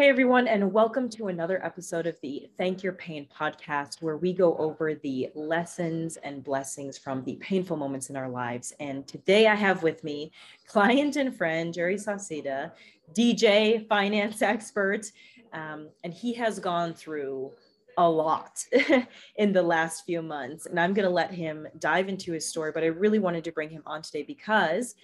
Hey, everyone, and welcome to another episode of the Thank Your Pain podcast, where we go over the lessons and blessings from the painful moments in our lives. And today I have with me client and friend Jerry Sauceda, DJ, finance expert, um, and he has gone through a lot in the last few months. And I'm going to let him dive into his story, but I really wanted to bring him on today because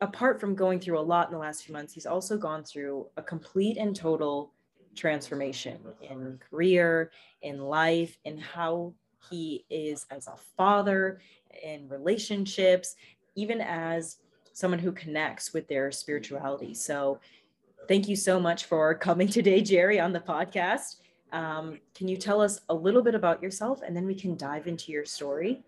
apart from going through a lot in the last few months, he's also gone through a complete and total transformation in career, in life, in how he is as a father, in relationships, even as someone who connects with their spirituality. So, thank you so much for coming today, Jerry, on the podcast. Um, can you tell us a little bit about yourself and then we can dive into your story?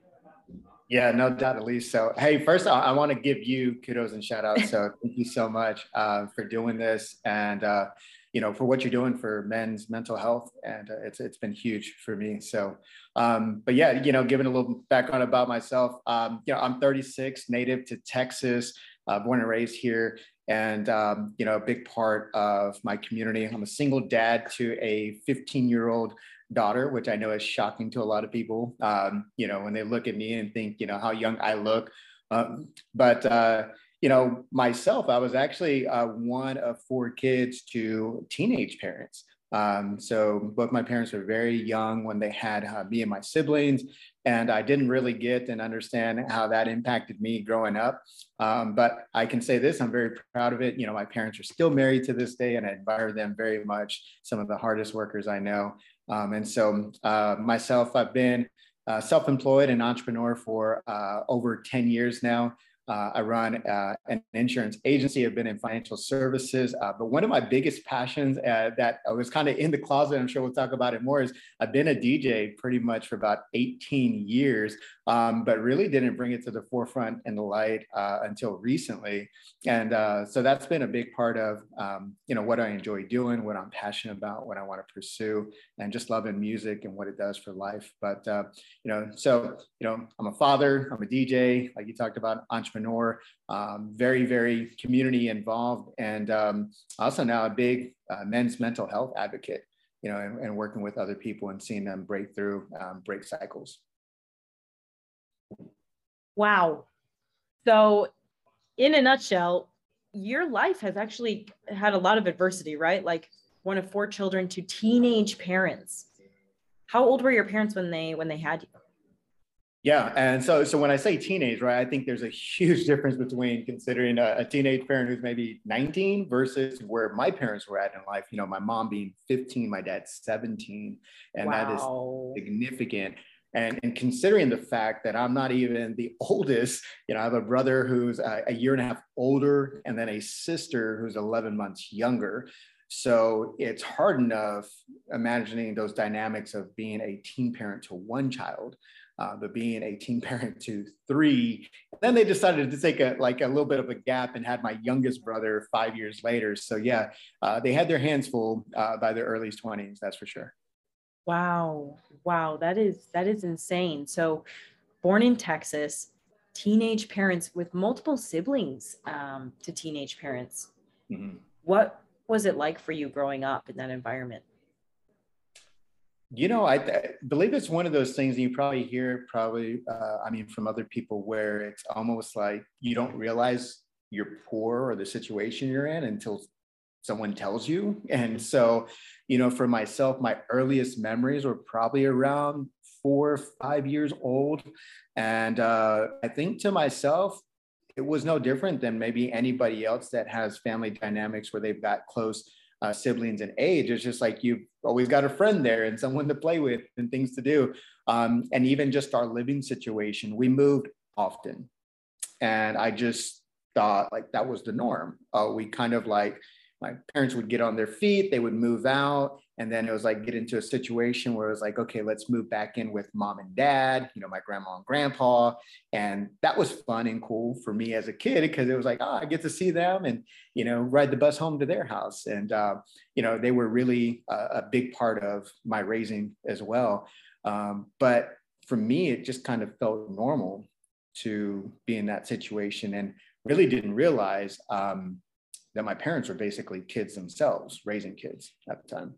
Yeah, no doubt, Elise. So, hey, first, I, I want to give you kudos and shout out. So, thank you so much uh, for doing this, and uh, you know, for what you're doing for men's mental health, and uh, it's it's been huge for me. So, um, but yeah, you know, giving a little background about myself. Um, you know, I'm 36, native to Texas, uh, born and raised here, and um, you know, a big part of my community. I'm a single dad to a 15 year old daughter, which I know is shocking to a lot of people. Um, you know, when they look at me and think, you know, how young I look. Um, but uh, you know, myself, I was actually uh, one of four kids to teenage parents. Um, so both my parents were very young when they had uh, me and my siblings, and I didn't really get and understand how that impacted me growing up. Um, but I can say this: I'm very proud of it. You know, my parents are still married to this day, and I admire them very much. Some of the hardest workers I know. Um, and so uh, myself, I've been uh, self-employed and entrepreneur for uh, over 10 years now. Uh, I run uh, an insurance agency. I've been in financial services. But one of my biggest passions that I was kind of in the closet, I'm sure we'll talk about it more, is I've been a DJ pretty much for about 18 years, um, but really didn't bring it to the forefront and the light uh, until recently. And uh, so that's been a big part of, um, you know, what I enjoy doing, what I'm passionate about, what I want to pursue, and just loving music and what it does for life. But, you know, so, you know, I'm a father, I'm a DJ, like you talked about, entrepreneur entrepreneur, um, very, very community involved, and um, also now a big uh, men's mental health advocate, you know, and, and, working with other people and seeing them break through, um, break cycles. Wow. So, in a nutshell, your life has actually had a lot of adversity, right? Like one of four children to teenage parents. How old were your parents when they when they had you? Yeah, and so so when I say teenage, right, I think there's a huge difference between considering a, a, teenage parent who's maybe 19 versus where my parents were at in life. You know, my mom being 15, my dad 17, and wow. that is significant. And, and considering the fact that I'm not even the oldest, you know, I have a brother who's a, a year and a half older, and then a sister who's 11 months younger. So it's hard enough imagining those dynamics of being a teen parent to one child uh, but being a teen parent to three. Then they decided to take a like a little bit of a gap and had my youngest brother five years later. So yeah, uh, they had their hands full uh, by their early twenties. That's for sure. Wow, wow, that is that is insane. So, born in Texas, teenage parents with multiple siblings um, to teenage parents. Mm-hmm. What was it like for you growing up in that environment? You know, I, I, believe it's one of those things you probably hear, probably, uh, I mean, from other people where it's almost like you don't realize you're poor or the situation you're in until someone tells you. And so, you know, for myself, my earliest memories were probably around four or five years old. And uh, I think to myself, it was no different than maybe anybody else that has family dynamics where they've got close uh, siblings in age. It's just like you've always got a friend there and someone to play with and things to do. Um, and even just our living situation, we moved often. And I just thought like that was the norm. Uh, we kind of like, my parents would get on their feet, they would move out, and then it was like get into a situation where it was like okay let's move back in with mom and dad you know my grandma and grandpa. And that was fun and cool for me as a kid because it was like oh i get to see them and you know ride the bus home to their house. And uh, you know they were really a, a, big part of my raising as well. Um, but for me it just kind of felt normal to be in that situation and really didn't realize um, that my parents were basically kids themselves, raising kids at the time.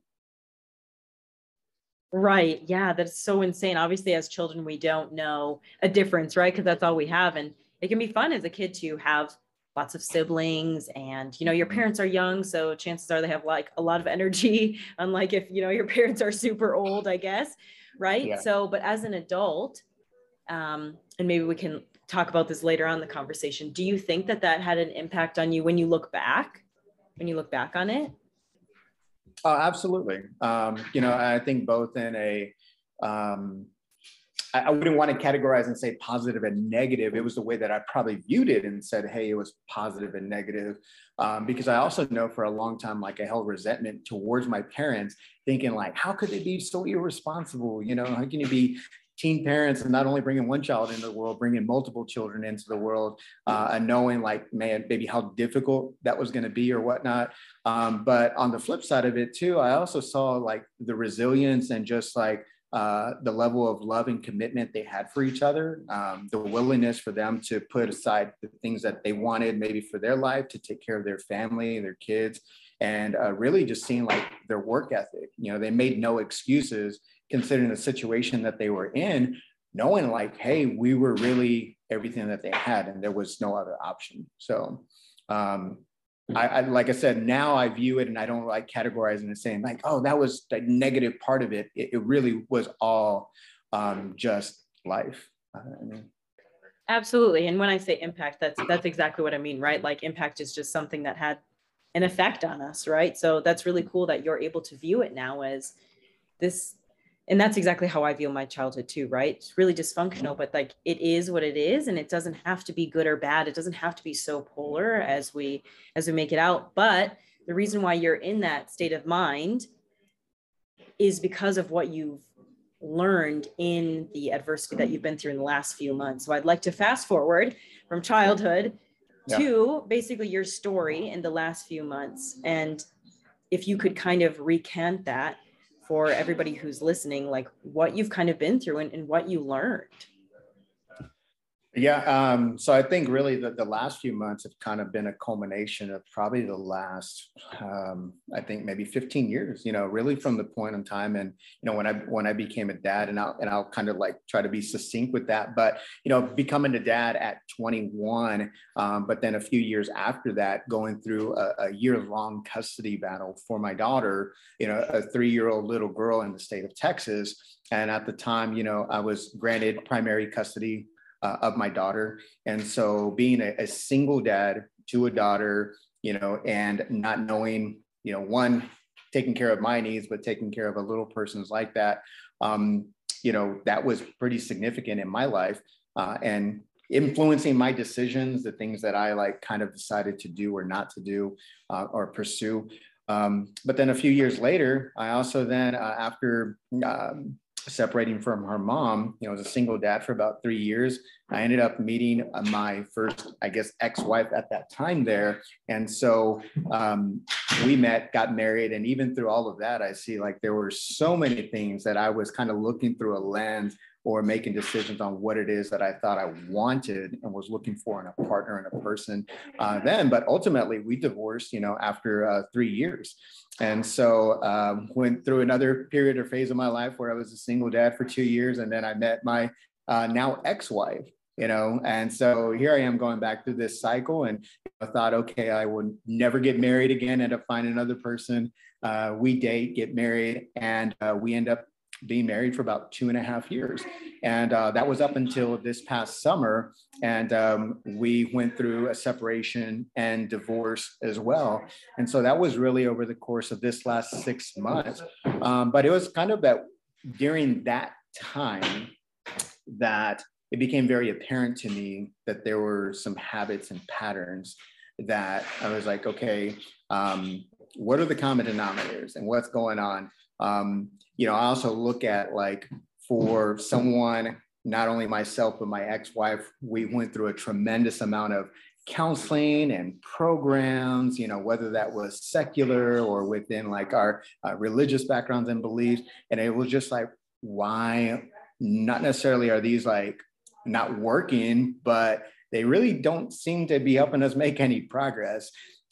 Right. Yeah, that's so insane. Obviously, as children, we don't know a difference, right? Because that's all we have. And it can be fun as a kid to have lots of siblings and you know your mm-hmm. parents are young so chances are they have like a lot of energy unlike if you know your parents are super old i guess right yeah. so but as an adult um, and maybe we can talk about this later on the conversation do you think that that had an impact on you when you look back when you look back on it oh absolutely um, you know i think both in a um, I wouldn't want to categorize and say positive and negative. It was the way that I probably viewed it and said, hey, it was positive and negative. Um, because I also know for a long time, like I held resentment towards my parents, thinking like, how could they be so irresponsible? You know, how can you be teen parents and not only bringing one child into the world, bringing multiple children into the world, uh, and knowing like, man, maybe how difficult that was going to be or whatnot. Um, but on the flip side of it too, I also saw like the resilience and just like uh, the level of love and commitment they had for each other, um, the willingness for them to put aside the things that they wanted, maybe for their life, to take care of their family, their kids, and uh, really just seeing like their work ethic. You know, they made no excuses considering the situation that they were in, knowing like, hey, we were really everything that they had, and there was no other option. So, um, I, I, like I said, now I view it and I don't like categorizing and saying like, oh, that was the negative part of it. It, it really was all um, just life. Absolutely. And when I say impact, that's that's exactly what I mean, right? Like impact is just something that had an effect on us, right? So that's really mm-hmm. cool that you're able to view it now as this and that's exactly how I view my childhood too, right? It's really dysfunctional, mm-hmm. but like it is what it is, and it doesn't have to be good or bad. It doesn't have to be so polar as we as we make it out. But the reason why you're in that state of mind is because of what you've learned in the adversity that you've been through in the last few months. So I'd like to fast forward from childhood yeah. basically your story in the last few months. And if you could kind of recant that for everybody who's listening, like what you've kind of been through and, and what you learned. Yeah. Um, so I think really the, the last few months have kind of been a culmination of probably the last, um, I think maybe 15 years, you know, really from the point in time. And, you know, when I, when I became a dad and I'll, and I'll kind of like try to be succinct with that, but, you know, becoming a dad at 21, um, but then a few years after that, going through a, a year long custody battle for my daughter, you know, a three year old little girl in the state of Texas. And at the time, you know, I was granted primary custody uh, of my daughter. And so being a, a, single dad to a daughter, you know, and not knowing, you know, one, taking care of my needs, but taking care of a little person's like that, um, you know, that was pretty significant in my life. Uh, and influencing my decisions, the things that I like kind of decided to do or not to do uh, or pursue. Um, but then a few years later, I also then, uh, after um, separating from her mom, you know, as a single dad for about three years. I ended up meeting uh, my first, I guess, ex-wife at that time there. And so um, we met, got married. And even through all of that, I see like there were so many things that I was kind of looking through a lens or making decisions on what it is that I thought I wanted and was looking for in a partner and a person uh, then. But ultimately, we divorced, you know, after uh, three years. And so um, went through another period or phase of my life where I was a single dad for two years, and then I met my uh, now ex-wife. You know, and so here I am going back through this cycle, and I thought, okay, I would never get married again. End up finding another person. Uh, we date, get married, and uh, we end up being married for about two and a half years. And uh, that was up until this past summer. And um, we went through a separation and divorce as well. And so that was really over the course of this last six months. Um, but it was kind of that during that time that it became very apparent to me that there were some habits and patterns that I was like, okay, um, what are the common denominators and what's going on? Um, you know, I also look at like for someone, not only myself, but my ex wife, we went through a tremendous amount of counseling and programs, you know, whether that was secular or within like our uh, religious backgrounds and beliefs. And it was just like, why not necessarily are these like not working, but they really don't seem to be helping us make any progress.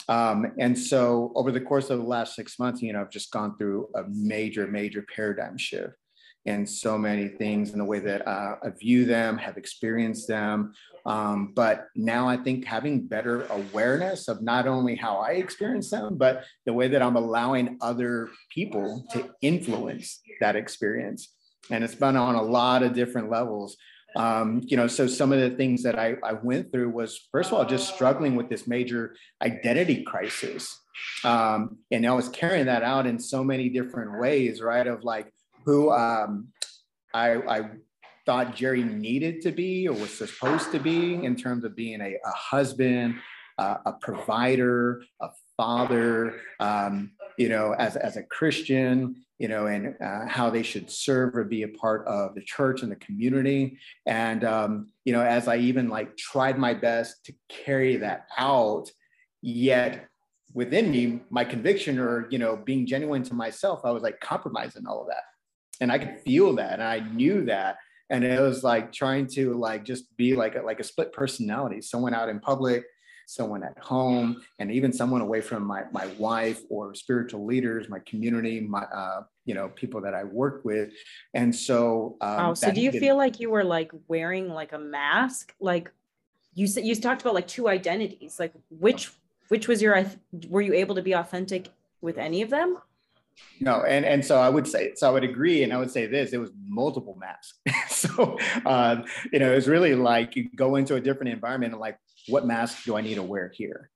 Um, and so over the course of the last six months, you know, I've just gone through a major, major paradigm shift in so many things in the way that uh, I view them, have experienced them. Um, but now I think having better awareness of not only how I experience them, but the way that I'm allowing other people to influence that experience. And it's been on a lot of different levels. Um, you know, so some of the things that I, I went through was, first of all, just struggling with this major identity crisis. Um, and I was carrying that out in so many different ways, right? Of like who um, I, I thought Jerry needed to be or was supposed to be in terms of being a, a husband, uh, a provider, a father, um, you know, as, as a Christian, you know, and uh, how they should serve or be a part of the church and the community. And, um, you know, as I even like tried my best to carry that out, yet within me, my conviction or, you know, being genuine to myself, I was like compromising all of that. And I could feel that. And I knew that. And it was like trying to like just be like a, like a split personality, someone out in public, someone at home, and even someone away from my, my wife or spiritual leaders, my community, my, uh, you know, people that I work with. And so, um, wow. So do you feel like you were like wearing like a mask? Like you said, you talked about like two identities, like which, which was your, were you able to be authentic with any of them? No, and and so I would say so I would agree, and I would say this: it was multiple masks. so uh, you know, it was really like you go into a different environment and like, what mask do I need to wear here?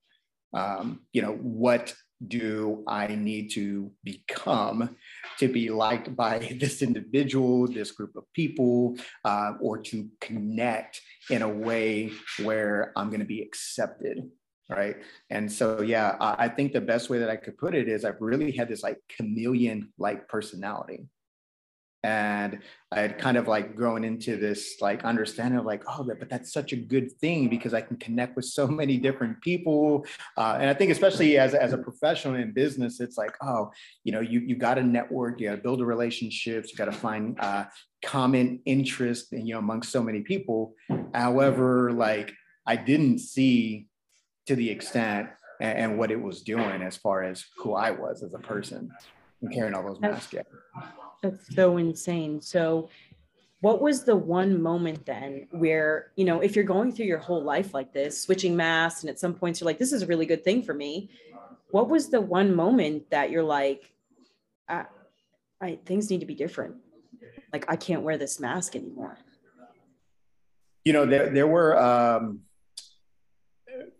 Um, you know, what do I need to become to be liked by this individual, this group of people, uh, or to connect in a way where I'm going to be accepted? Right. And so, yeah, I think the best way that I could put it is I've really had this like chameleon like personality and i had kind of like grown into this like understanding of like oh but that's such a good thing because i can connect with so many different people. Uh, and i think especially as, as a professional in business it's like oh you know you, you got to network you got to build relationships you got to find uh, common interest you know amongst so many people. However like i didn't see to the extent and, and what it was doing as far as who i was as a person and carrying all those masks that's so insane. So, what was the one moment then where, you know, if you're going through your whole life like this, switching masks, and at some points you're like, this is a really good thing for me. What was the one moment that you're like, I, I things need to be different? Like, I can't wear this mask anymore. You know, there, there were um,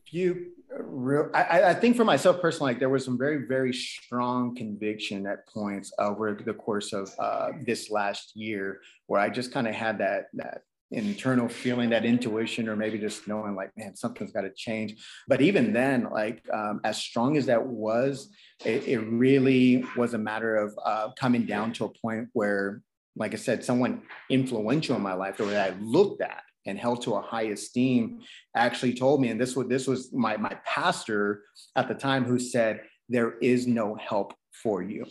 few real I, I, think for myself personally like there was some very very strong conviction at points over the course of uh, this last year where i just kind of had that that internal feeling that intuition or maybe just knowing like man something's got to change. But even then like um, as strong as that was it, it really was a matter of uh, coming down to a point where like i said someone influential in my life or that i looked at and held to a high esteem actually told me and this was this was my my pastor at the time who said there is no help for you.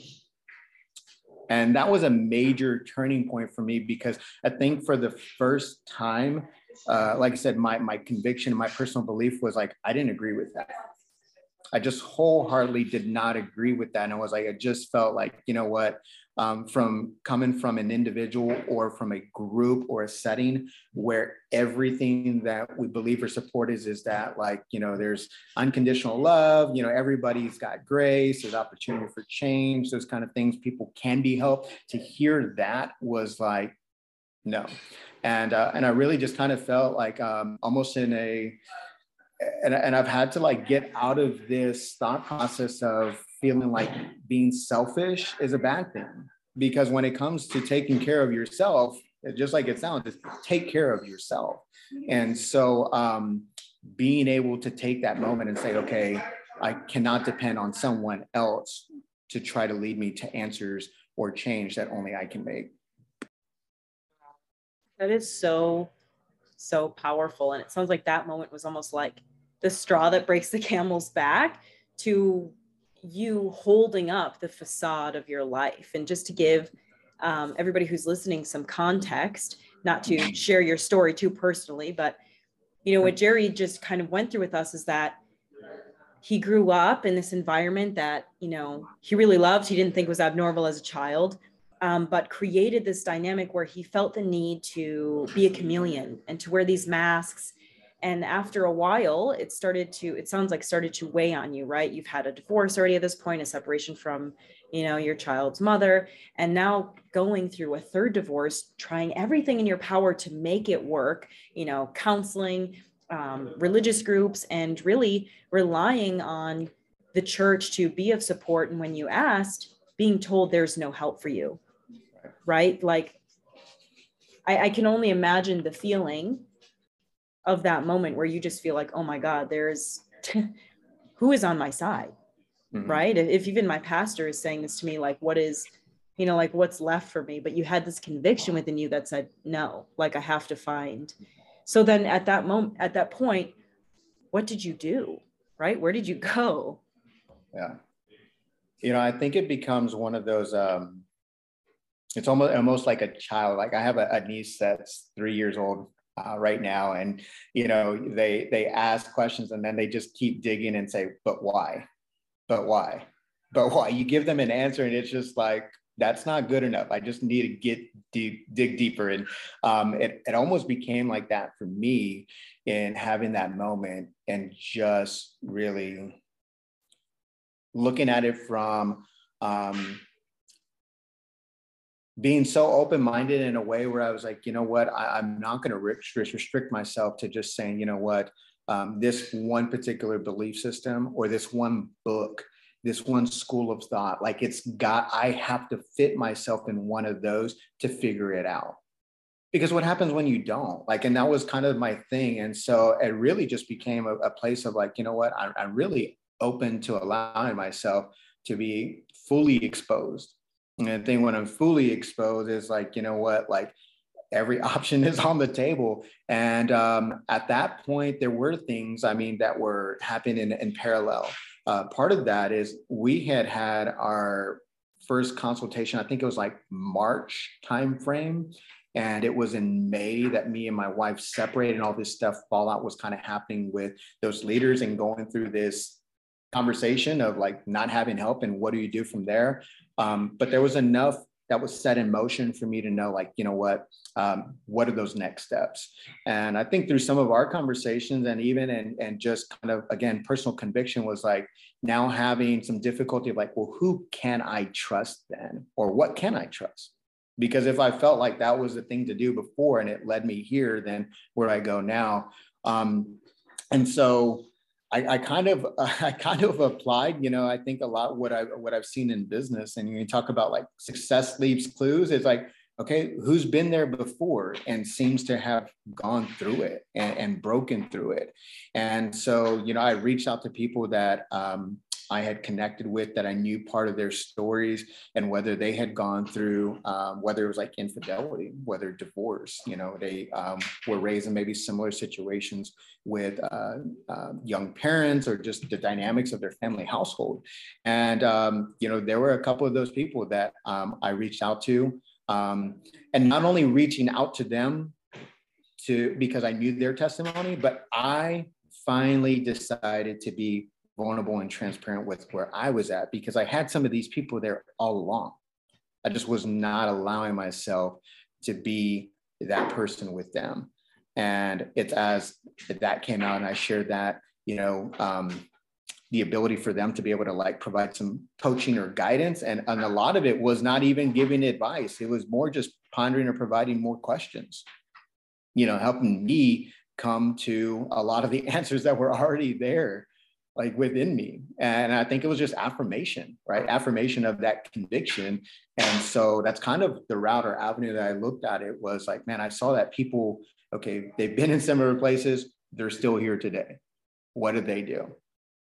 And that was a major turning point for me because i think for the first time uh, like i said my my conviction my personal belief was like i didn't agree with that. I just wholeheartedly did not agree with that. And i was like i just felt like you know what um, from coming from an individual or from a group or a setting where everything that we believe or support is is that like you know there's unconditional love you know everybody's got grace there's opportunity for change those kind of things. People can be helped. To hear that was like no. And uh, and i really just kind of felt like um, almost in a and, and i've had to like get out of this thought process of feeling like being selfish is a bad thing. Because when it comes to taking care of yourself just like it sounds is take care of yourself. And so um, being able to take that moment and say okay i cannot depend on someone else to try to lead me to answers or change that only i can make. That is so so powerful. And it sounds like that moment was almost like the straw that breaks the camel's back to you holding up the facade of your life. And just to give um, everybody who's listening some context, not to share your story too personally, but you know what Jerry just kind of went through with us is that he grew up in this environment that you know he really loved he didn't think was abnormal as a child um, but created this dynamic where he felt the need to be a chameleon and to wear these masks and after a while it started to it sounds like started to weigh on you right? You've had a divorce already at this point a separation from you know your child's mother and now going through a third divorce trying everything in your power to make it work you know counseling um, religious groups and really relying on the church to be of support. And when you asked being told there's no help for you right? Like I, I can only imagine the feeling of that moment where you just feel like oh my god there's who is on my side mm-hmm. right? If even my pastor is saying this to me like what is you know like what's left for me? But you had this conviction within you that said no like i have to find. So then at that moment at that point what did you do right? Where did you go? Yeah. You know i think it becomes one of those um it's almost almost like a child like i have a, a niece that's three years old uh, right now and you know they they ask questions and then they just keep digging and say but why but why but why you give them an answer and it's just like that's not good enough. I just need to get deep, dig deeper. And um, it, it almost became like that for me in having that moment and just really looking at it from um, being so open-minded in a way where I was like, you know what, I, am not going to restrict myself to just saying, you know what, um, this one particular belief system or this one book this one school of thought. Like it's got, I have to fit myself in one of those to figure it out. Because what happens when you don't? Like, and that was kind of my thing. And so it really just became a, a place of like, you know what, I, I'm really open to allowing myself to be fully exposed. And the thing when I'm fully exposed is like, you know what, like every option is on the table. And um, at that point, there were things, I mean, that were happening in, in parallel. Uh, part of that is we had had our first consultation i think it was like march timeframe. And it was in may that me and my wife separated and all this stuff fallout was kind of happening with those leaders and going through this conversation of like not having help and what do you do from there um, but there was enough that was set in motion for me to know like you know what um, what are those next steps? And i think through some of our conversations and even and and just kind of again personal conviction was like now having some difficulty of like well who can i trust then? Or what can i trust? Because if i felt like that was the thing to do before and it led me here then where do i go now. Um, and so I, I, kind of I kind of applied, you know, I think a lot what I what I've seen in business and you talk about like success leaves clues. It's like, okay, who's been there before and seems to have gone through it and, and broken through it. And so, you know, I reached out to people that um, I had connected with that I knew part of their stories and whether they had gone through, um, whether it was like infidelity, whether divorce, you know, they um, were raised in maybe similar situations with uh, uh, young parents or just the dynamics of their family household. And, um, you know, there were a couple of those people that um, I reached out to. Um, and not only reaching out to them to because I knew their testimony, but I finally decided to be vulnerable and transparent with where I was at because I had some of these people there all along. I just was not allowing myself to be that person with them. And it's as that came out and I shared that, you know, um, the ability for them to be able to like provide some coaching or guidance. And, and a lot of it was not even giving advice. It was more just pondering or providing more questions, you know, helping me come to a lot of the answers that were already there like within me. And I think it was just affirmation, right? Affirmation of that conviction. And so that's kind of the route or avenue that I looked at it was like, man, I saw that people, okay, they've been in similar places, they're still here today. What did they do?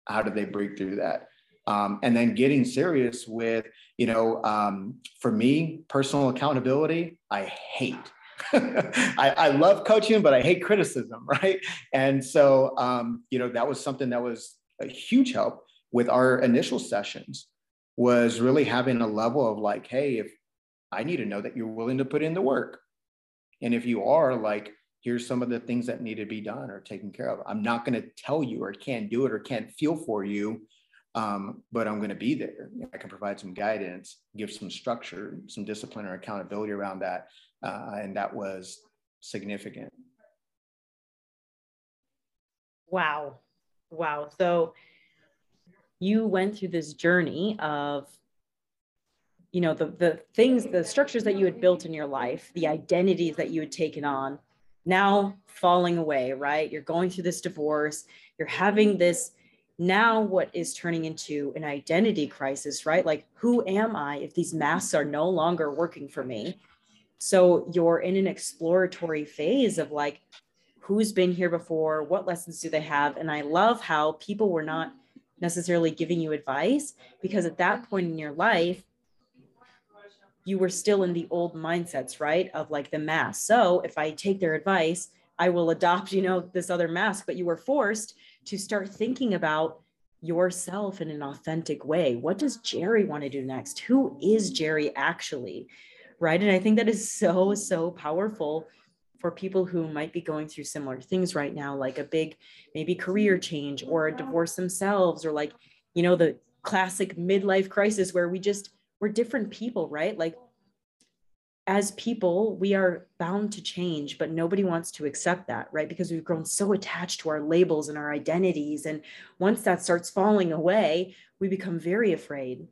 How did they break through that? Um, and then getting serious with, you know, um, for me, personal accountability, I hate. I, I, love coaching, but I hate criticism, right? And so, um, you know, that was something that was a huge help with our initial sessions was really having a level of like, hey, if I need to know that you're willing to put in the work. And if you are, like, here's some of the things that need to be done or taken care of. I'm not going to tell you or can't do it or can't feel for you, um, but I'm going to be there. I can provide some guidance, give some structure, some discipline or accountability around that. Uh, and that was significant. Wow. Wow. So you went through this journey of you know the the things the structures that you had built in your life the identities that you had taken on now falling away, right? You're going through this divorce, you're having this now what is turning into an identity crisis, right? Like, who am I if these masks are no longer working for me? So you're in an exploratory phase of like, who's been here before? What lessons do they have? And I love how people were not necessarily giving you advice because at that point in your life, you were still in the old mindsets, right? Of like the mask. So if I take their advice, I will adopt, you know, this other mask, but you were forced to start thinking about yourself in an authentic way. What does Jerry want to do next? Who is Jerry actually? Right. And I think that is so, so powerful for people who might be going through similar things right now, like a big maybe career mm-hmm. change or a divorce themselves, or like, you know, the classic midlife crisis where we just we're different people, right? Like as people, we are bound to change, but nobody wants to accept that, right? Because we've grown so attached to our labels and our identities. And once that starts falling away, we become very afraid.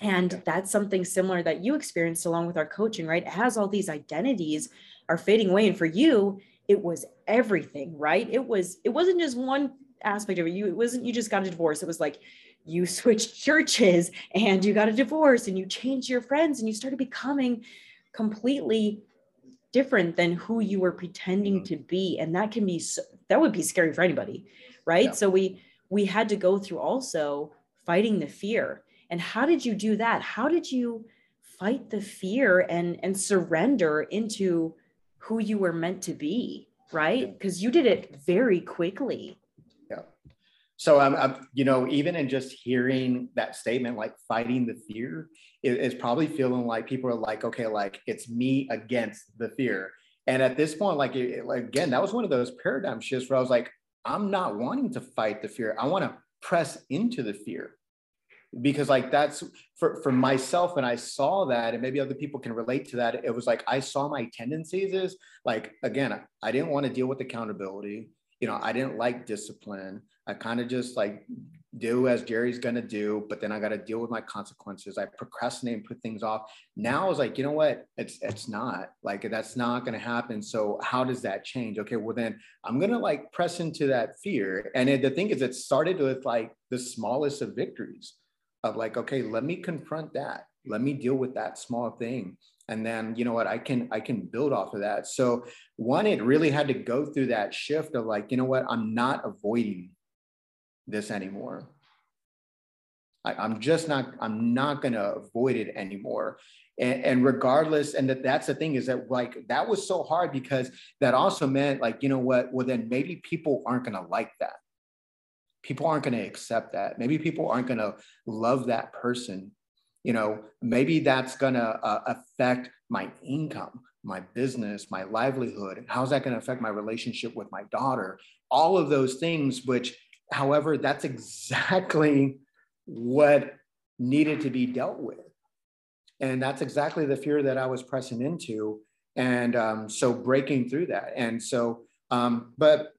And that's something similar that you experienced along with our coaching, right? As all these identities are fading away. And for you, it was everything, right? It was, it wasn't just one aspect of it. You, it wasn't you just got a divorce. It was like you switched churches and you got a divorce and you changed your friends and you started becoming completely different than who you were pretending mm-hmm. to be and that can be so, that would be scary for anybody right yeah. so we we had to go through also fighting the fear and how did you do that how did you fight the fear and and surrender into who you were meant to be right because you did it very quickly Yeah. so I'm, I'm, you know, even in just hearing that statement, like fighting the fear, is probably feeling like people are like, okay, like it's me against the fear. And at this point, like, it, like again, that was one of those paradigm shifts where I was like, I'm not wanting to fight the fear. I want to press into the fear because like that's for, for myself and i saw that and maybe other people can relate to that it was like i saw my tendencies is like again i didn't want to deal with accountability you know i didn't like discipline I kind of just like do as Jerry's gonna do, but then I got to deal with my consequences. I procrastinate and put things off. Now I was like, you know what? It's it's not like that's not gonna happen. So how does that change? Okay, well then I'm gonna like press into that fear. And it, the thing is, it started with like the smallest of victories, of like, okay, let me confront that. Let me deal with that small thing and then you know what i can i can build off of that so one it really had to go through that shift of like you know what i'm not avoiding this anymore. I, am just not, I'm not going to avoid it anymore. And, and, regardless, and that that's the thing is that like that was so hard because that also meant like, you know what, well, then maybe people aren't going to like that. People aren't going to accept that. Maybe people aren't going to love that person. You know, maybe that's going to uh, affect my income, my business, my livelihood. How's that going to affect my relationship with my daughter? All of those things, which However, that's exactly what needed to be dealt with. And that's exactly the fear that I was pressing into. And um, so breaking through that. And so, um, but,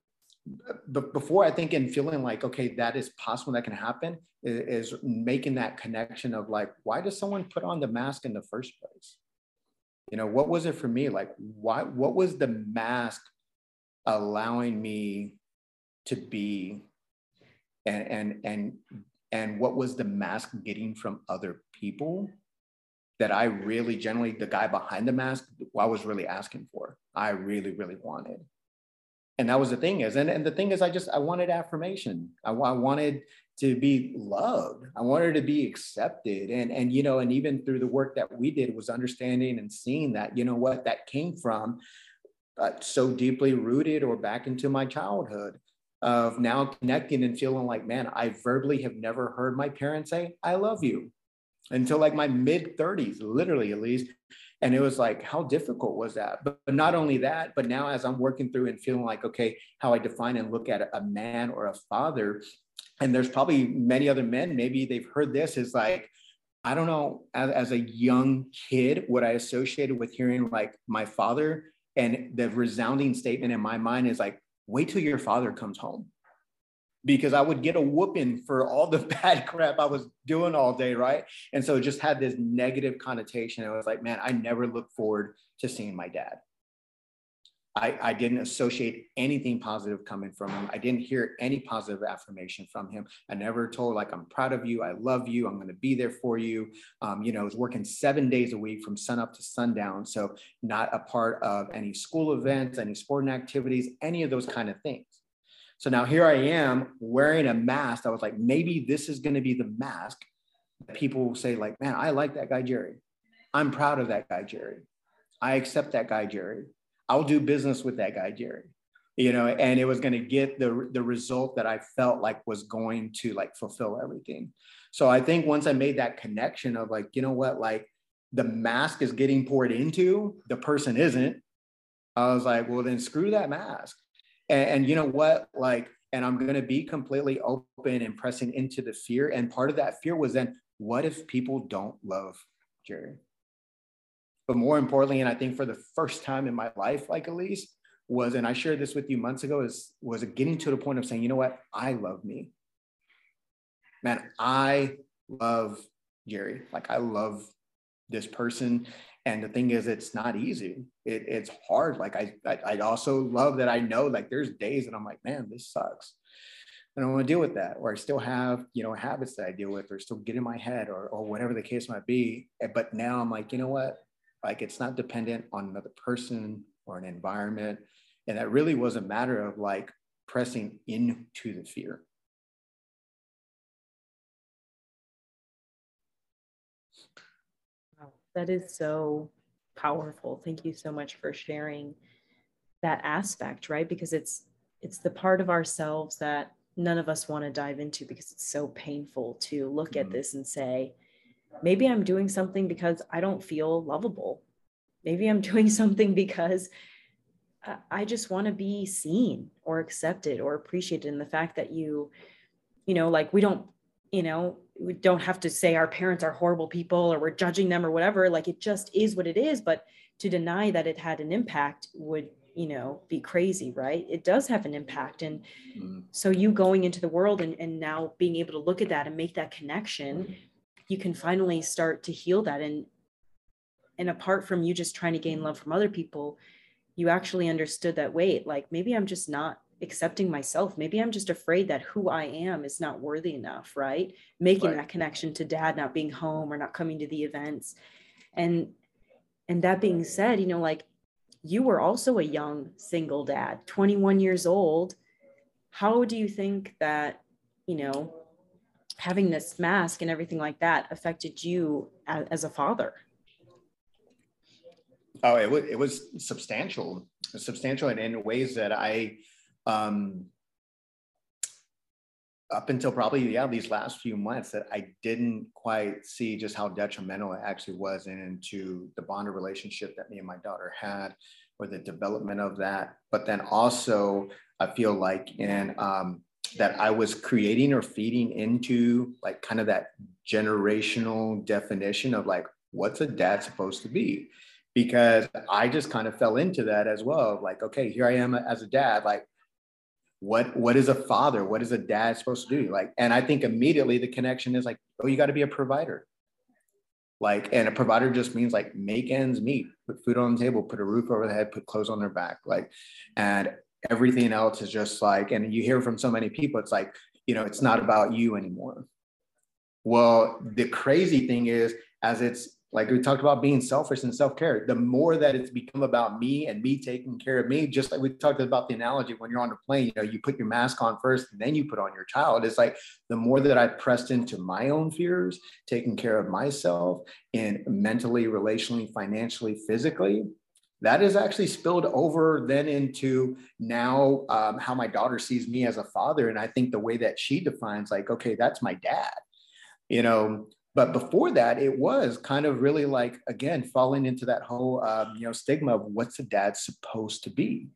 but before I think in feeling like, okay, that is possible, that can happen, is, is making that connection of like, why does someone put on the mask in the first place? You know, what was it for me? Like, why, what was the mask allowing me to be and and and and what was the mask getting from other people that I really generally the guy behind the mask I was really asking for. I really really wanted. And that was the thing is, and, and the thing is, I just I wanted affirmation. I, I wanted to be loved. I wanted to be accepted. And and you know, and even through the work that we did was understanding and seeing that, you know what, that came from uh, so deeply rooted or back into my childhood of now connecting and feeling like, man, I verbally have never heard my parents say, I love you. until like my mid 30s, literally at least. And it was like, how difficult was that? But, but not only that, but now as I'm working through and feeling like, okay, how I define and look at a man or a father, and there's probably many other men, maybe they've heard this is like, I don't know, as, as a young kid, what I associated with hearing like my father and the resounding statement in my mind is like, wait till your father comes home because I would get a whooping for all the bad crap I was doing all day, right? And so it just had this negative connotation. It was like, man, I never look forward to seeing my dad. I, I didn't associate anything positive coming from him. I didn't hear any positive affirmation from him. I never told like, I'm proud of you. I love you. I'm going to be there for you. Um, you know, I was working seven days a week from sun up to sundown. So not a part of any school events, any sporting activities, any of those kind of things. So now here I am wearing a mask. I was like, maybe this is going to be the mask that people will say, like, man, I like that guy, Jerry. I'm proud of that guy, Jerry. I accept that guy, Jerry. I'll do business with that guy, Jerry. You know, and it was going to get the the result that I felt like was going to like fulfill everything. So I think once I made that connection of like, you know what, like the mask is getting poured into, the person isn't. I was like, well, then screw that mask. And, and you know what? Like, and I'm going to be completely open and pressing into the fear. And part of that fear was then, what if people don't love Jerry? But more importantly, and I think for the first time in my life, like Elise, was, and I shared this with you months ago, is was getting to the point of saying, you know what, I love me. Man, I love Jerry. Like I love this person. And the thing is, it's not easy. It, it's hard. Like I, I, I also love that I know like there's days that I'm like, man, this sucks. I don't want to deal with that, or I still have, you know, habits that I deal with, or still get in my head, or, or whatever the case might be. Eh, but now I'm like, you know what? Like it's not dependent on another person or an environment. And that really was a matter of like pressing into the fear. That is so powerful. Thank you so much for sharing that aspect, right? Because it's it's the part of ourselves that none of us want to dive into because it's so painful to look mm-hmm. at this and say, maybe I'm doing something because I don't feel lovable. Maybe I'm doing something because I just want to be seen or accepted or appreciated. And the fact that you, you know, like we don't, you know, we don't have to say our parents are horrible people or we're judging them or whatever like it just is what it is but to deny that it had an impact would you know be crazy right it does have an impact and mm. so you going into the world and, and now being able to look at that and make that connection you can finally start to heal that and and apart from you just trying to gain love from other people you actually understood that wait like maybe i'm just not accepting myself. Maybe I'm just afraid that who I am is not worthy enough, right? Making right. that connection to dad not being home or not coming to the events. And and that being said, you know, like you were also a young single dad, 21 years old. How do you think that, you know, having this mask and everything like that affected you as, as a father? Oh, it was it was substantial, substantial, and in ways that I um, up until probably yeah these last few months that I didn't quite see just how detrimental it actually was into the bonded relationship that me and my daughter had or the development of that. But then also I feel like in um, that I was creating or feeding into like kind of that generational definition of like what's a dad supposed to be? Because I just kind of fell into that as well like okay here I am as a dad like what what is a father? What is a dad supposed to do? Like and i think immediately the connection is like oh you got to be a provider. Like and a provider just means like make ends meet put food on the table put a roof over the head put clothes on their back. Like and everything else is just like and you hear from so many people it's like you know it's not about you anymore. Well the crazy thing is as it's like we talked about being selfish and self-care. The more that it's become about me and me taking care of me just like we talked about the analogy when you're on a plane you know you put your mask on first and then you put on your child. It's like the more that i pressed into my own fears taking care of myself and mentally relationally financially physically that is actually spilled over then into now um, how my daughter sees me as a father. And i think the way that she defines like okay that's my dad you know but before that, it was kind of really like again falling into that whole um, you know stigma of what's a dad supposed to be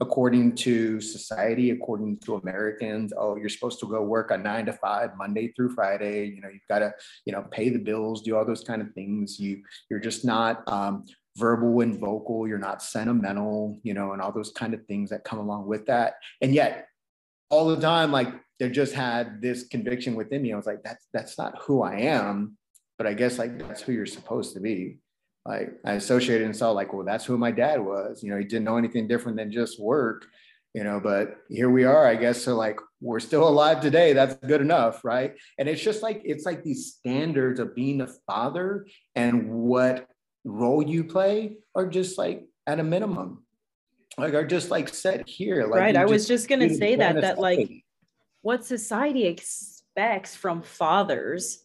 according to society, according to Americans. Oh, you're supposed to go work a nine to five, Monday through Friday. You know, you've got to, you know, pay the bills, do all those kind of things. You you're just not um, verbal and vocal. You're not sentimental. You know, and all those kind of things that come along with that. And yet, all the time, like they just had this conviction within me. I was like, that's that's not who I am. But I guess like that's who you're supposed to be like I associated and saw like, well, that's who my dad was. You know, he didn't know anything different than just work, you know, but here we are, I guess. So like we're still alive today. That's good enough, right? And it's just like it's like these standards of being a father and what role you play are just like at a minimum. Like are just like set here. Like right. I was just gonna say that that like what society expects from fathers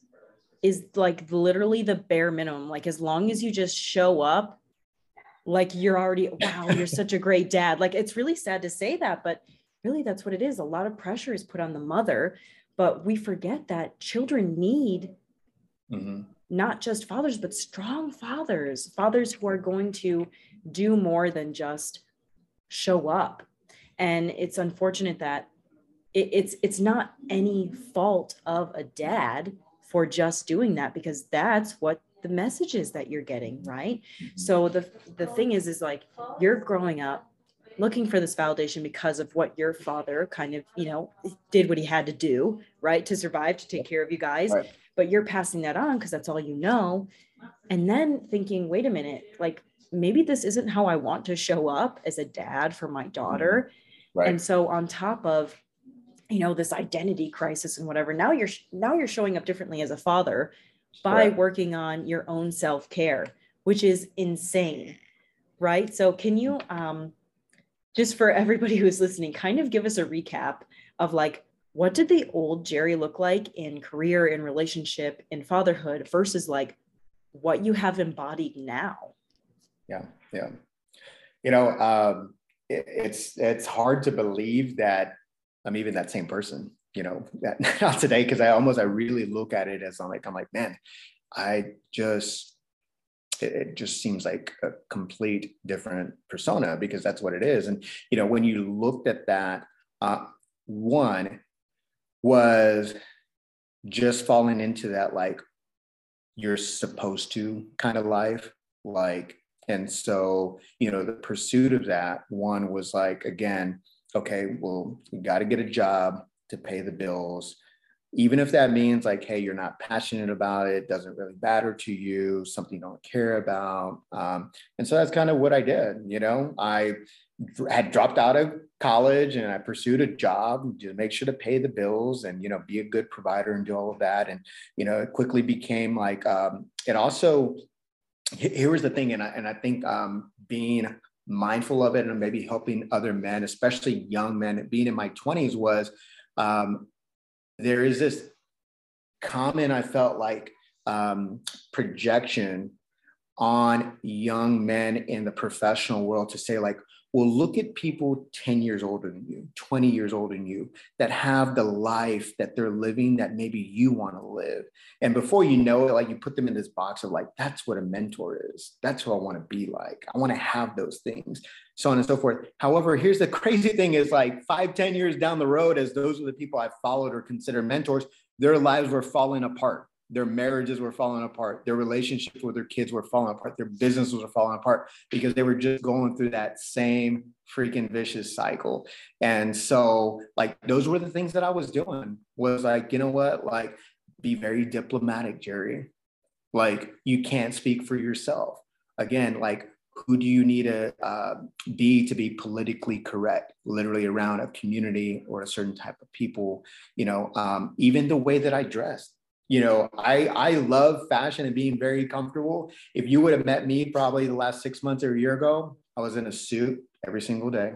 is like literally the bare minimum. Like as long as you just show up, like you're already, wow, you're such a great dad. Like it's really sad to say that, but really that's what it is. A lot of pressure is put on the mother, but we forget that children need mm-hmm. not just fathers, but strong fathers, fathers who are going to do more than just show up. And it's unfortunate that it, it's it's not any fault of a dad for just doing that because that's what the message is that you're getting right mm-hmm. so the the thing is is like you're growing up looking for this validation because of what your father kind of you know did what he had to do right to survive to take care of you guys right. but you're passing that on because that's all you know and then thinking wait a minute like maybe this isn't how i want to show up as a dad for my daughter mm-hmm. right. and so on top of you know this identity crisis and whatever now you're now you're showing up differently as a father by right. working on your own self-care which is insane right so can you um just for everybody who's listening kind of give us a recap of like what did the old jerry look like in career in relationship in fatherhood versus like what you have embodied now yeah yeah you know um it, it's it's hard to believe that I'm even that same person, you know, not today because I almost I really look at it as I'm like I'm like man, I just it, it, just seems like a complete different persona because that's what it is. And you know, when you looked at that, uh, one was just falling into that like you're supposed to kind of life, like and so you know the pursuit of that one was like again okay, well, you got to get a job to pay the bills. Even if that means like, hey, you're not passionate about it, doesn't really matter to you, something you don't care about. Um, and so that's kind of what I did. You know, I had dropped out of college and I pursued a job to make sure to pay the bills and, you know, be a good provider and do all of that. And, you know, it quickly became like, um, it also, here was the thing. And I, and I think um, being mindful of it and maybe helping other men, especially young men, being in my 20s, was um, there is this common, I felt like, um, projection on young men in the professional world to say, like, well, look at people 10 years older than you, 20 years older than you, that have the life that they're living that maybe you want to live. And before you know it, like you put them in this box of like, that's what a mentor is. That's who I want to be like. I want to have those things, so on and so forth. However, here's the crazy thing is like five, ten years down the road, as those are the people I've followed or considered mentors, their lives were falling apart their marriages were falling apart their relationships with their kids were falling apart their businesses were falling apart because they were just going through that same freaking vicious cycle. And so like those were the things that i was doing was like you know what? Like be very diplomatic jerry. Like you can't speak for yourself. Again like who do you need to uh, be to be politically correct literally around a community or a certain type of people? You know um, even the way that i dressed you know i i love fashion and being very comfortable. If you would have met me probably the last six months or a year ago i was in a suit every single day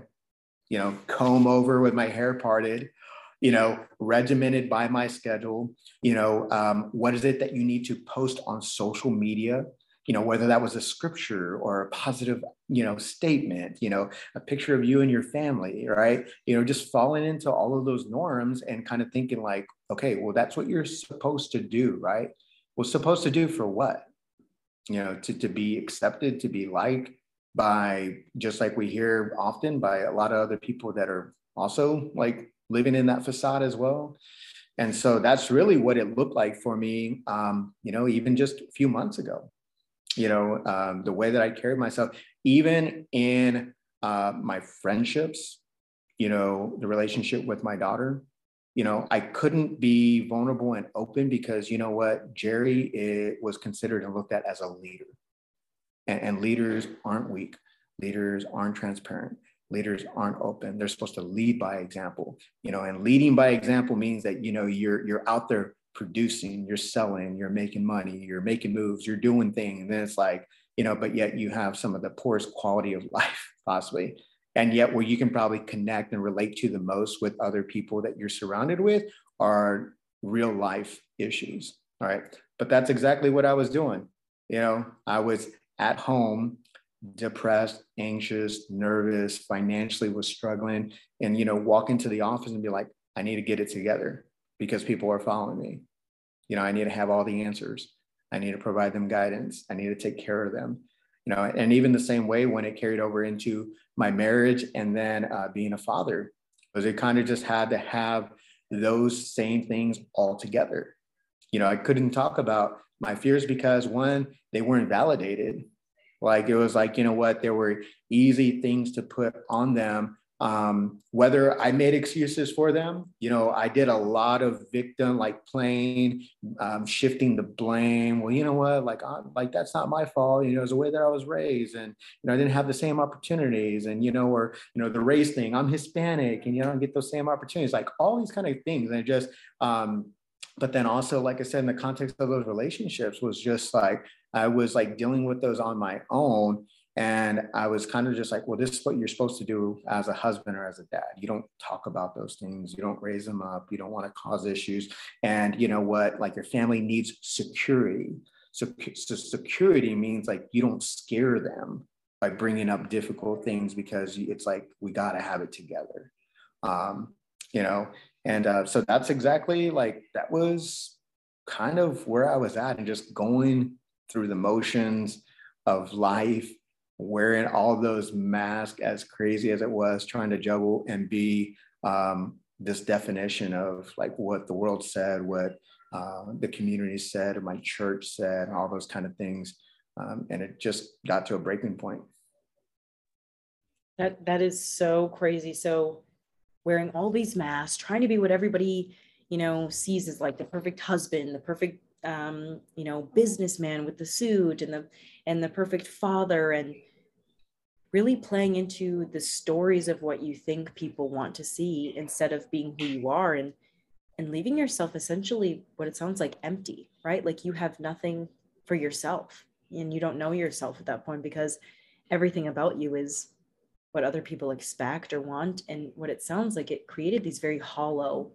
you know comb over with my hair parted you know regimented by my schedule. You know um, what is it that you need to post on social media you know whether that was a scripture or a positive you know statement you know a picture of you and your family right you know just falling into all of those norms and kind of thinking like okay well that's what you're supposed to do right was supposed to do for what? You know, to, to be accepted, to be liked by just like we hear often by a lot of other people that are also like living in that facade as well. And so that's really what it looked like for me, um, you know, even just a few months ago. You know, um, the way that I carried myself, even in uh, my friendships, you know, the relationship with my daughter, you know, I couldn't be vulnerable and open because you know what, Jerry it was considered and looked at as a leader, and, and leaders aren't weak. Leaders aren't transparent. Leaders aren't open. They're supposed to lead by example. You know and leading by example means that you know you're you're out there producing you're selling you're making money you're making moves you're doing things and then it's like you know but yet you have some of the poorest quality of life possibly. And yet where you can probably connect and relate to the most with other people that you're surrounded with are real life issues all right? But that's exactly what i was doing you know? I was at home depressed, anxious, nervous, financially was struggling, and you know, walk into the office and be like, I need to get it together because people are following me. You know, I need to have all the answers. I need to provide them guidance. I need to take care of them. You know, and even the same way when it carried over into my marriage and then uh, being a father, because it kind of just had to have those same things all together. You know, I couldn't talk about my fears because one, they weren't validated like it was like, you know what, there were easy things to put on them. Um, whether I made excuses for them, you know, I did a lot of victim like playing, um, shifting the blame. Well, you know what, like, I, like that's not my fault. You know, it's the way that I was raised, and you know, I didn't have the same opportunities, and you know, or you know, the race thing. I'm Hispanic, and you don't get those same opportunities. Like all these kind of things, and just um, but then also like i said in the context of those relationships was just like I was like dealing with those on my own. And I was kind of just like, well, this is what you're supposed to do as a husband or as a dad. You don't talk about those things. You don't raise them up. You don't want to cause issues. And you know what? Like your family needs security. So, so security means like you don't scare them by bringing up difficult things because it's like we got to have it together. Um, you know, and uh, so that's exactly like that was kind of where I was at and just going through the motions of life, wearing all those masks as crazy as it was, trying to juggle and be um, this definition of like what the world said, what uh, the community said, or my church said, and all those kind of things. Um, and it just got to a breaking point. That that is so crazy. So wearing all these masks, trying to be what everybody you know sees as like the perfect husband, the perfect um, you know, businessman with the suit and the and the perfect father and really playing into the stories of what you think people want to see instead of being who you are and and leaving yourself essentially what it sounds like empty, right? Like you have nothing for yourself and you don't know yourself at that point because everything about you is what other people expect or want and what it sounds like it created these very hollow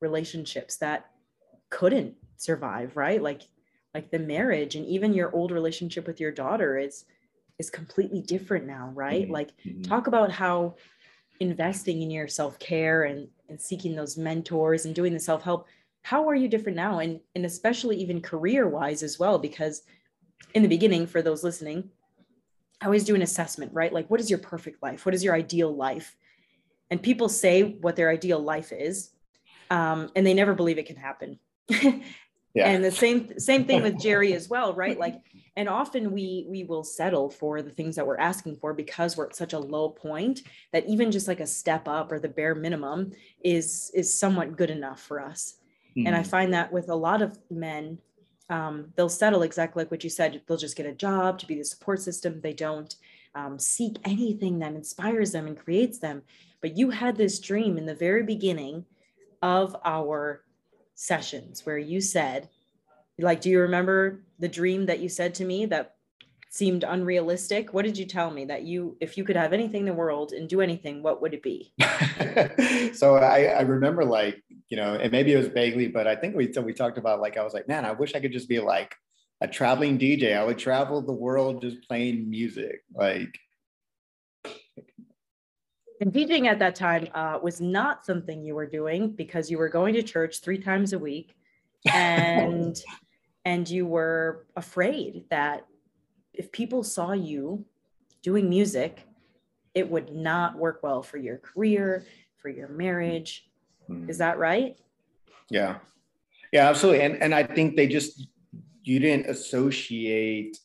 relationships that couldn't survive right like like the marriage and even your old relationship with your daughter is is completely different now right? Mm-hmm. like mm-hmm. talk about how investing in your self-care and and seeking those mentors and doing the self-help how are you different now? And and especially even career wise as well because in the beginning for those listening i always do an assessment right? Like what is your perfect life? What is your ideal life? And people say what their ideal life is um, and they never believe it can happen yeah. and the same same thing with jerry as well right like and often we we will settle for the things that we're asking for because we're at such a low point that even just like a step up or the bare minimum is is somewhat good enough for us mm-hmm. and i hmm. find that with a lot of men um, they'll settle exactly like what you said they'll just get a job to be the support system they don't um, seek anything that inspires them and creates them but you had this dream in the very beginning of our sessions where you said, like, do you remember the dream that you said to me that seemed unrealistic? What did you tell me that you, if you could have anything in the world and do anything, what would it be? so I, I remember like, you know, and maybe it was vaguely, but I think we, we talked about like, I was like, man, I wish I could just be like a traveling DJ. I would travel the world just playing music. Like, and DJing at that time uh, was not something you were doing because you were going to church three times a week, and and you were afraid that if people saw you doing music, it would not work well for your career, for your marriage. Mm-hmm. Is that right? Yeah. Yeah, absolutely. And and I think they just you didn't associate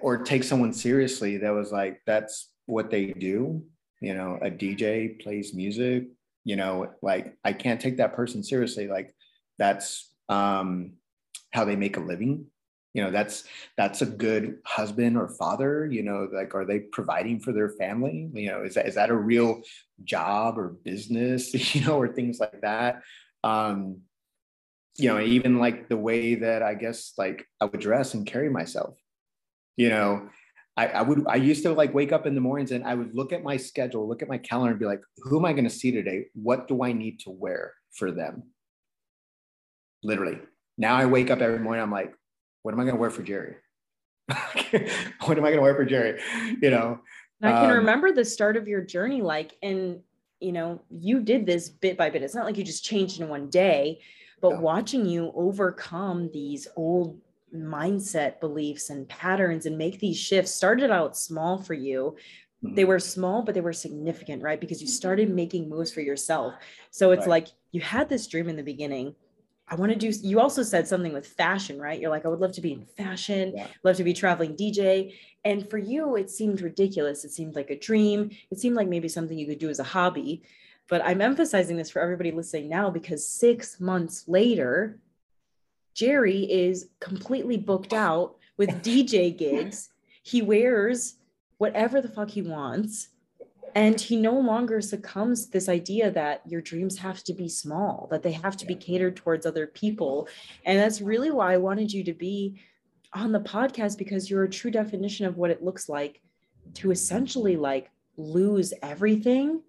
or take someone seriously that was like that's what they do. You know a dj plays music you know like i can't take that person seriously. Like that's um how they make a living. You know that's that's a good husband or father you know like are they providing for their family? You know is that is that a real job or business you know or things like that? Um you know even like the way that i guess like i would dress and carry myself you know I, I would i used to like wake up in the mornings and i would look at my schedule look at my calendar and be like who am i going to see today? What do i need to wear for them? Literally. Now i wake up every morning i'm like what am i going to wear for jerry? What am i going to wear for jerry? You know? I can um, remember the start of your journey like and you know you did this bit by bit. It's not like you just changed in one day but watching you overcome these old mindset beliefs and patterns and make these shifts started out small for you. Mm-hmm. they were small but they were significant right? Because you started making moves for yourself. So it's right. like you had this dream in the beginning. I want to do you also said something with fashion right? You're like i would love to be in fashion yeah. love to be traveling dj and for you it seemed ridiculous. It seemed like a dream. It seemed like maybe something you could do as a hobby. But i'm emphasizing this for everybody listening now because six months later Jerry is completely booked out with DJ gigs. He wears whatever the fuck he wants. And he no longer succumbs to this idea that your dreams have to be small, that they have to be catered towards other people. And that's really why I wanted you to be on the podcast because you're a true definition of what it looks like to essentially like lose everything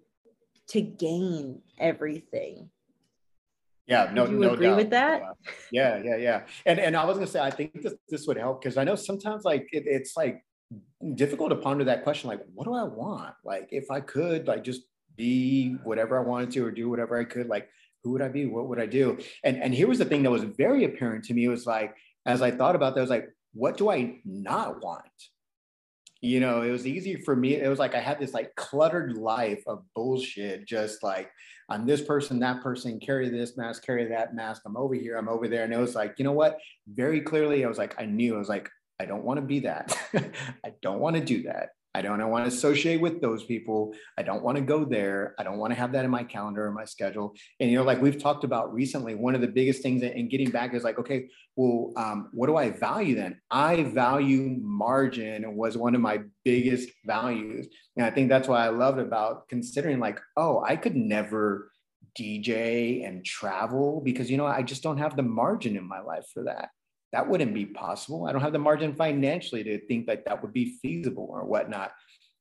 to gain everything. Yeah, no, you no agree doubt. with that? Yeah, yeah, yeah. And and I was gonna say, I think this this would help because I know sometimes like it, it's like difficult to ponder that question, like, what do I want? Like, if I could, like, just be whatever I wanted to or do whatever I could, like, who would I be? What would I do? And and here was the thing that was very apparent to me. It was like, as I thought about that, I was like, what do I not want? You know it was easy for me it was like i had this like cluttered life of bullshit just like i'm this person that person carry this mask carry that mask i'm over here i'm over there and it was like you know what? Very clearly i was like i knew i was like i don't want to be that. I don't want to do that I don't want to associate with those people. I don't want to go there. I don't want to have that in my calendar or my schedule. And, you know, like we've talked about recently, one of the biggest things in getting back is like, okay, well, um, what do I value then? I value margin was one of my biggest values. And I think that's why I loved about considering like, oh, I could never DJ and travel because, you know, I just don't have the margin in my life for that that wouldn't be possible. I don't have the margin financially to think that that would be feasible or whatnot.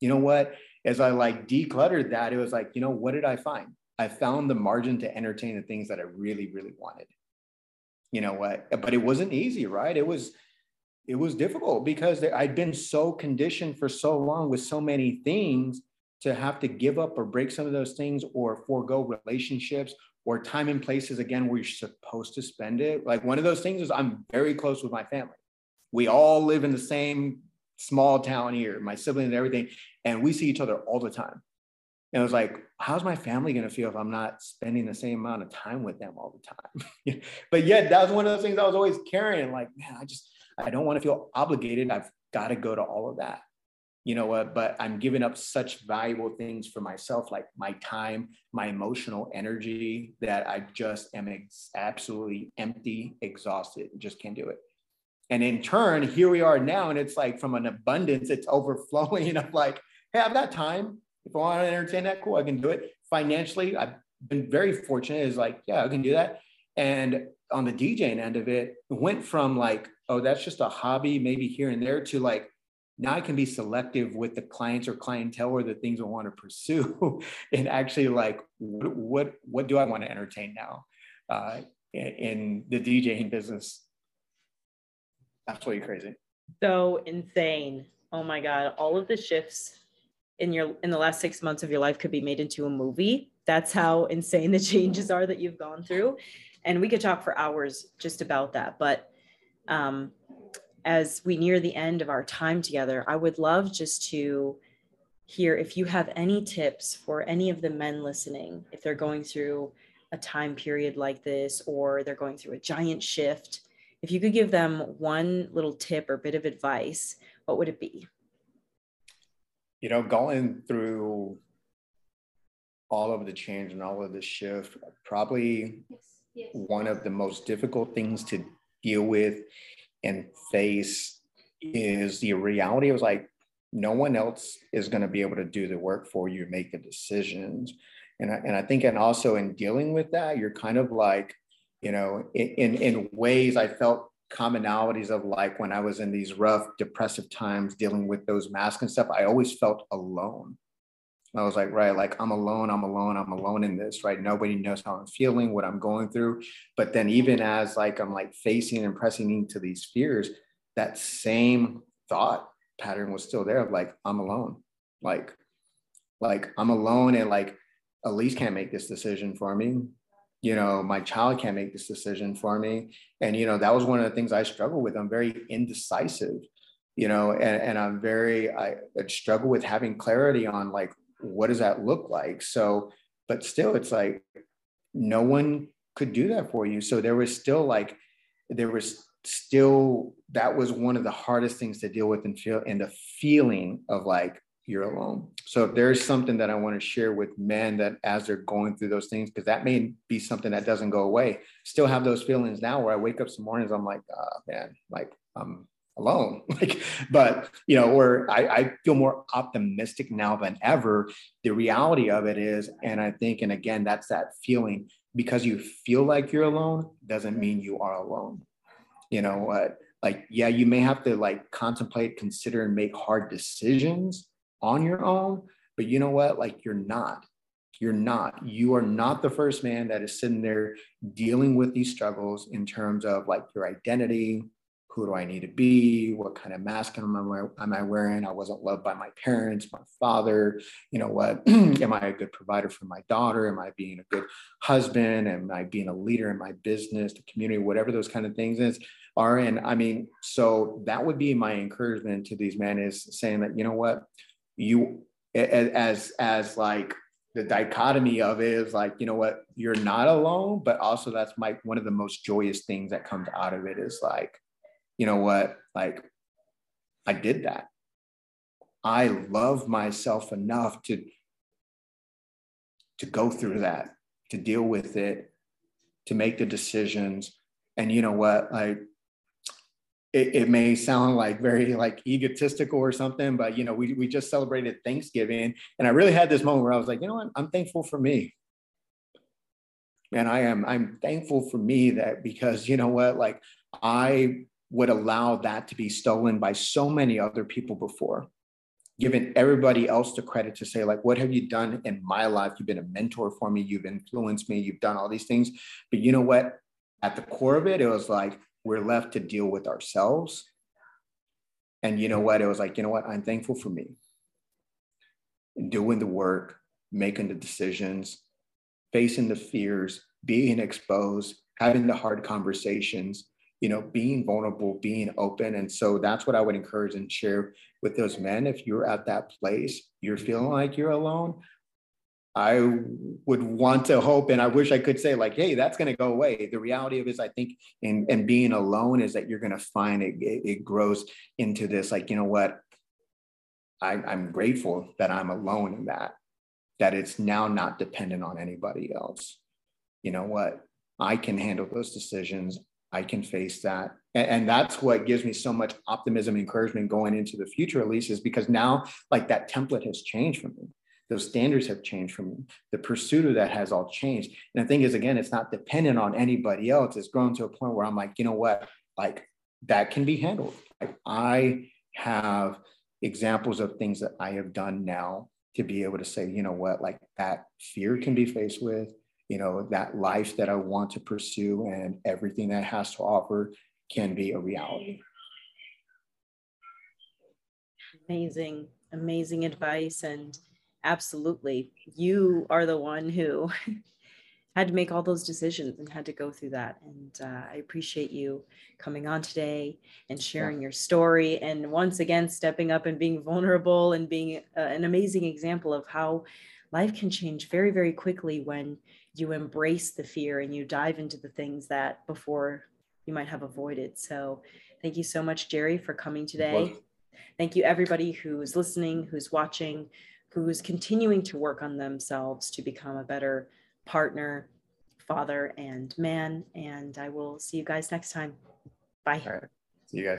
You know what? As I like decluttered that, it was like, you know, what did I find? I found the margin to entertain the things that I really, really wanted. You know what? But it wasn't easy, right? It was, it was difficult because I'd been so conditioned for so long with so many things to have to give up or break some of those things or forego relationships or time and places again where you're supposed to spend it. Like one of those things is I'm very close with my family. We all live in the same small town here, my siblings and everything, and we see each other all the time. And I was like, how's my family going to feel if I'm not spending the same amount of time with them all the time? but yet, that was one of those things I was always carrying. Like, man, I just, I don't want to feel obligated. I've got to go to all of that you know what but i'm giving up such valuable things for myself like my time my emotional energy that i just am ex- absolutely empty exhausted just can't do it. And in turn here we are now and it's like from an abundance it's overflowing and i'm like hey i've got time. If i want to entertain that cool i can do it. Financially i've been very fortunate is like yeah i can do that. And on the djing end of it, it went from like oh that's just a hobby maybe here and there to like now I can be selective with the clients or clientele or the things I want to pursue, and actually like what what, what do I want to entertain now uh, in, the DJing business? Absolutely crazy. So insane! Oh my god! All of the shifts in your in the last six months of your life could be made into a movie. That's how insane the changes are that you've gone through. and we could talk for hours just about that. But um, as we near the end of our time together, I would love just to hear if you have any tips for any of the men listening, if they're going through a time period like this or they're going through a giant shift. If you could give them one little tip or bit of advice, what would it be? You know, going through all of the change and all of the shift, probably yes, yes. one of the most difficult things to deal with and face is the reality of like no one else is going to be able to do the work for you, make the decisions. And I, and I think, and also in dealing with that, you're kind of like, you know, in, in ways I felt commonalities of like when I was in these rough, depressive times dealing with those masks and stuff, I always felt alone. I was like, right, like I'm alone, I'm alone, I'm alone in this, right? Nobody knows how I'm feeling, what I'm going through. But then even as like I'm like facing and pressing into these fears, that same thought pattern was still there of like, I'm alone. Like, like I'm alone and like Elise can't make this decision for me. You know, my child can't make this decision for me. And, you know, that was one of the things I struggle with. I'm very indecisive, you know, and, and I'm very, I, I struggle with having clarity on like, what does that look like? So, but still, it's like no one could do that for you. So there was still like, there was still, that was one of the hardest things to deal with and feel, and the feeling of like, you're alone. So if there's something that I want to share with men that as they're going through those things, because that may be something that doesn't go away, still have those feelings now where I wake up some mornings, I'm like, oh, man, like I'm alone. like, but you know, or I, I feel more optimistic now than ever. The reality of it is, and I think, and again, that's that feeling because you feel like you're alone doesn't mean you are alone. You know what? like, yeah, you may have to like contemplate, consider, and make hard decisions on your own. But you know what? Like you're not. You're not. You are not the first man that is sitting there dealing with these struggles in terms of like your identity. Who do I need to be? What kind of mask am I, am I wearing? I wasn't loved by my parents, my father. You know what? am I a good provider for my daughter? Am I being a good husband? Am I being a leader in my business, the community, whatever those kind of things is are in? I mean, so that would be my encouragement to these men is saying that, you know what? you as as like the dichotomy of it is like you know what you're not alone but also that's my one of the most joyous things that comes out of it is like you know what? Like i did that. I love myself enough to to go through that to deal with it to make the decisions. And you know what? Like it, it, may sound like very like egotistical or something, but you know, we, we just celebrated Thanksgiving. And I really had this moment where I was like, you know what, I'm thankful for me. And I am, I'm thankful for me that because you know what, like I would allow that to be stolen by so many other people before, giving everybody else the credit to say, like, what have you done in my life? You've been a mentor for me, you've influenced me, you've done all these things. But you know what? At the core of it, it was like, we're left to deal with ourselves. And you know what? It was like, you know what? I'm thankful for me. Doing the work, making the decisions, facing the fears, being exposed, having the hard conversations, you know, being vulnerable, being open. And so that's what I would encourage and share with those men. If you're at that place, you're feeling like you're alone, I would want to hope and I wish I could say like, hey, that's going to go away. The reality of it is, I think, in and being alone is that you're going to find it, it, it, grows into this like, you know what? I, I'm grateful that I'm alone in that, that it's now not dependent on anybody else. You know what? I can handle those decisions. I can face that. And, and that's what gives me so much optimism, and encouragement going into the future, at least, is because now like that template has changed for me those standards have changed from the pursuit of that has all changed. And the thing is, again, it's not dependent on anybody else. It's grown to a point where I'm like, you know what, like that can be handled. Like I have examples of things that I have done now to be able to say, you know what, like that fear can be faced with, you know, that life that I want to pursue and everything that has to offer can be a reality. Amazing, amazing advice. And absolutely you are the one who had to make all those decisions and had to go through that. And uh, I appreciate you coming on today and sharing yeah. your story. And once again, stepping up and being vulnerable and being uh, an amazing example of how life can change very, very quickly when you embrace the fear and you dive into the things that before you might have avoided. So thank you so much, Jerry, for coming today. Thank you, everybody who's listening, who's watching, who's continuing to work on themselves to become a better partner, father, and man. And I will see you guys next time. Bye. See you guys.